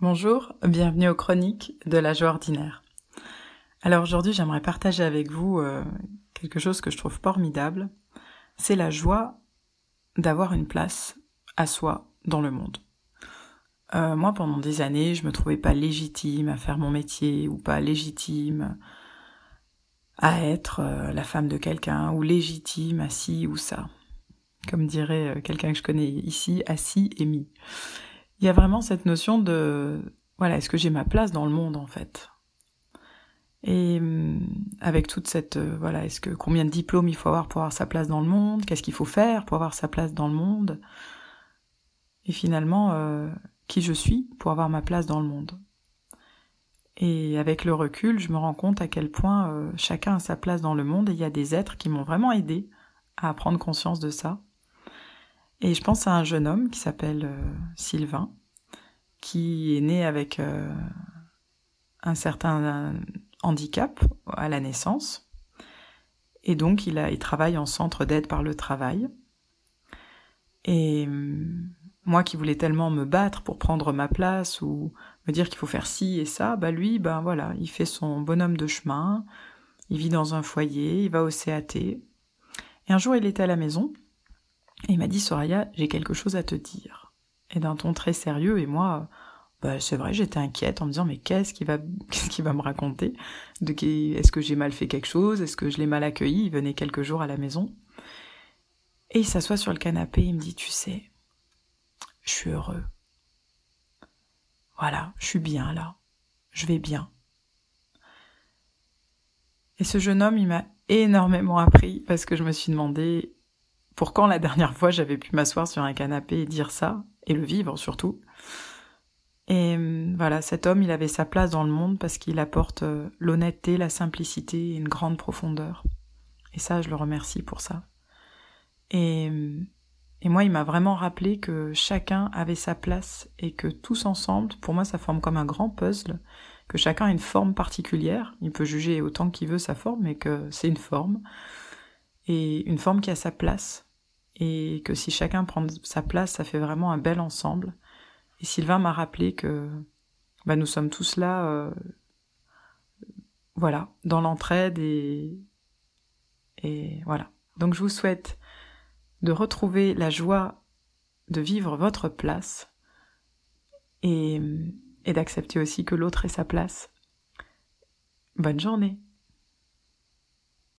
Bonjour, bienvenue aux chroniques de la joie ordinaire. Alors aujourd'hui j'aimerais partager avec vous euh, quelque chose que je trouve formidable, c'est la joie d'avoir une place à soi dans le monde. Euh, moi pendant des années je me trouvais pas légitime à faire mon métier ou pas légitime à être euh, la femme de quelqu'un ou légitime à ci ou ça. Comme dirait quelqu'un que je connais ici, assis et mis il y a vraiment cette notion de voilà, est-ce que j'ai ma place dans le monde en fait? Et hum, avec toute cette euh, voilà, est-ce que combien de diplômes il faut avoir pour avoir sa place dans le monde? Qu'est-ce qu'il faut faire pour avoir sa place dans le monde? Et finalement, euh, qui je suis pour avoir ma place dans le monde? Et avec le recul, je me rends compte à quel point euh, chacun a sa place dans le monde et il y a des êtres qui m'ont vraiment aidé à prendre conscience de ça. Et je pense à un jeune homme qui s'appelle euh, Sylvain, qui est né avec euh, un certain handicap à la naissance. Et donc il travaille en centre d'aide par le travail. Et hum, moi qui voulais tellement me battre pour prendre ma place ou me dire qu'il faut faire ci et ça, bah lui, ben voilà, il fait son bonhomme de chemin, il vit dans un foyer, il va au CAT. Et un jour il était à la maison et il m'a dit, Soraya, j'ai quelque chose à te dire. Et d'un ton très sérieux, et moi, bah, c'est vrai, j'étais inquiète en me disant, mais qu'est-ce qu'il va, qu'est-ce qu'il va me raconter? De est-ce que j'ai mal fait quelque chose? Est-ce que je l'ai mal accueilli? Il venait quelques jours à la maison. Et il s'assoit sur le canapé, il me dit, tu sais, je suis heureux. Voilà, je suis bien là. Je vais bien. Et ce jeune homme, il m'a énormément appris parce que je me suis demandé pour quand la dernière fois j'avais pu m'asseoir sur un canapé et dire ça, et le vivre surtout. Et hum, voilà, cet homme, il avait sa place dans le monde parce qu'il apporte euh, l'honnêteté, la simplicité et une grande profondeur. Et ça, je le remercie pour ça. Et, hum, et moi, il m'a vraiment rappelé que chacun avait sa place et que tous ensemble, pour moi, ça forme comme un grand puzzle, que chacun a une forme particulière. Il peut juger autant qu'il veut sa forme, mais que c'est une forme. Et une forme qui a sa place et que si chacun prend sa place, ça fait vraiment un bel ensemble. Et Sylvain m'a rappelé que bah, nous sommes tous là, euh, voilà, dans l'entraide et, et voilà. Donc je vous souhaite de retrouver la joie de vivre votre place et, et d'accepter aussi que l'autre ait sa place. Bonne journée